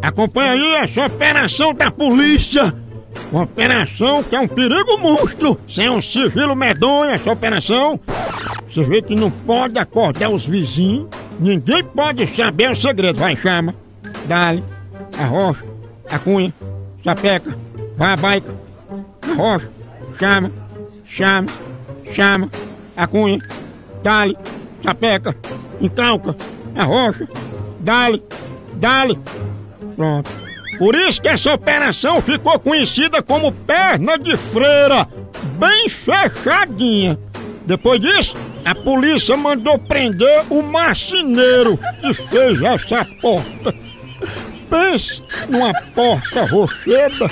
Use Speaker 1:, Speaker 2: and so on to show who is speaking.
Speaker 1: Acompanha aí essa operação da polícia. Uma operação que é um perigo monstro. Sem um sigilo medonho essa operação. Você vê que não pode acordar os vizinhos. Ninguém pode saber o segredo. Vai, chama. Dale. Arrocha. A cunha. Sapeca. Vai, baica. Arrocha. Chama. Chama. Chama. A cunha. Dale. Sapeca. Encalca. Arrocha. Dale. Dale. Pronto. Por isso que essa operação ficou conhecida como perna de freira, bem fechadinha. Depois disso, a polícia mandou prender o marceneiro que fez essa porta. Pense numa porta rocheda.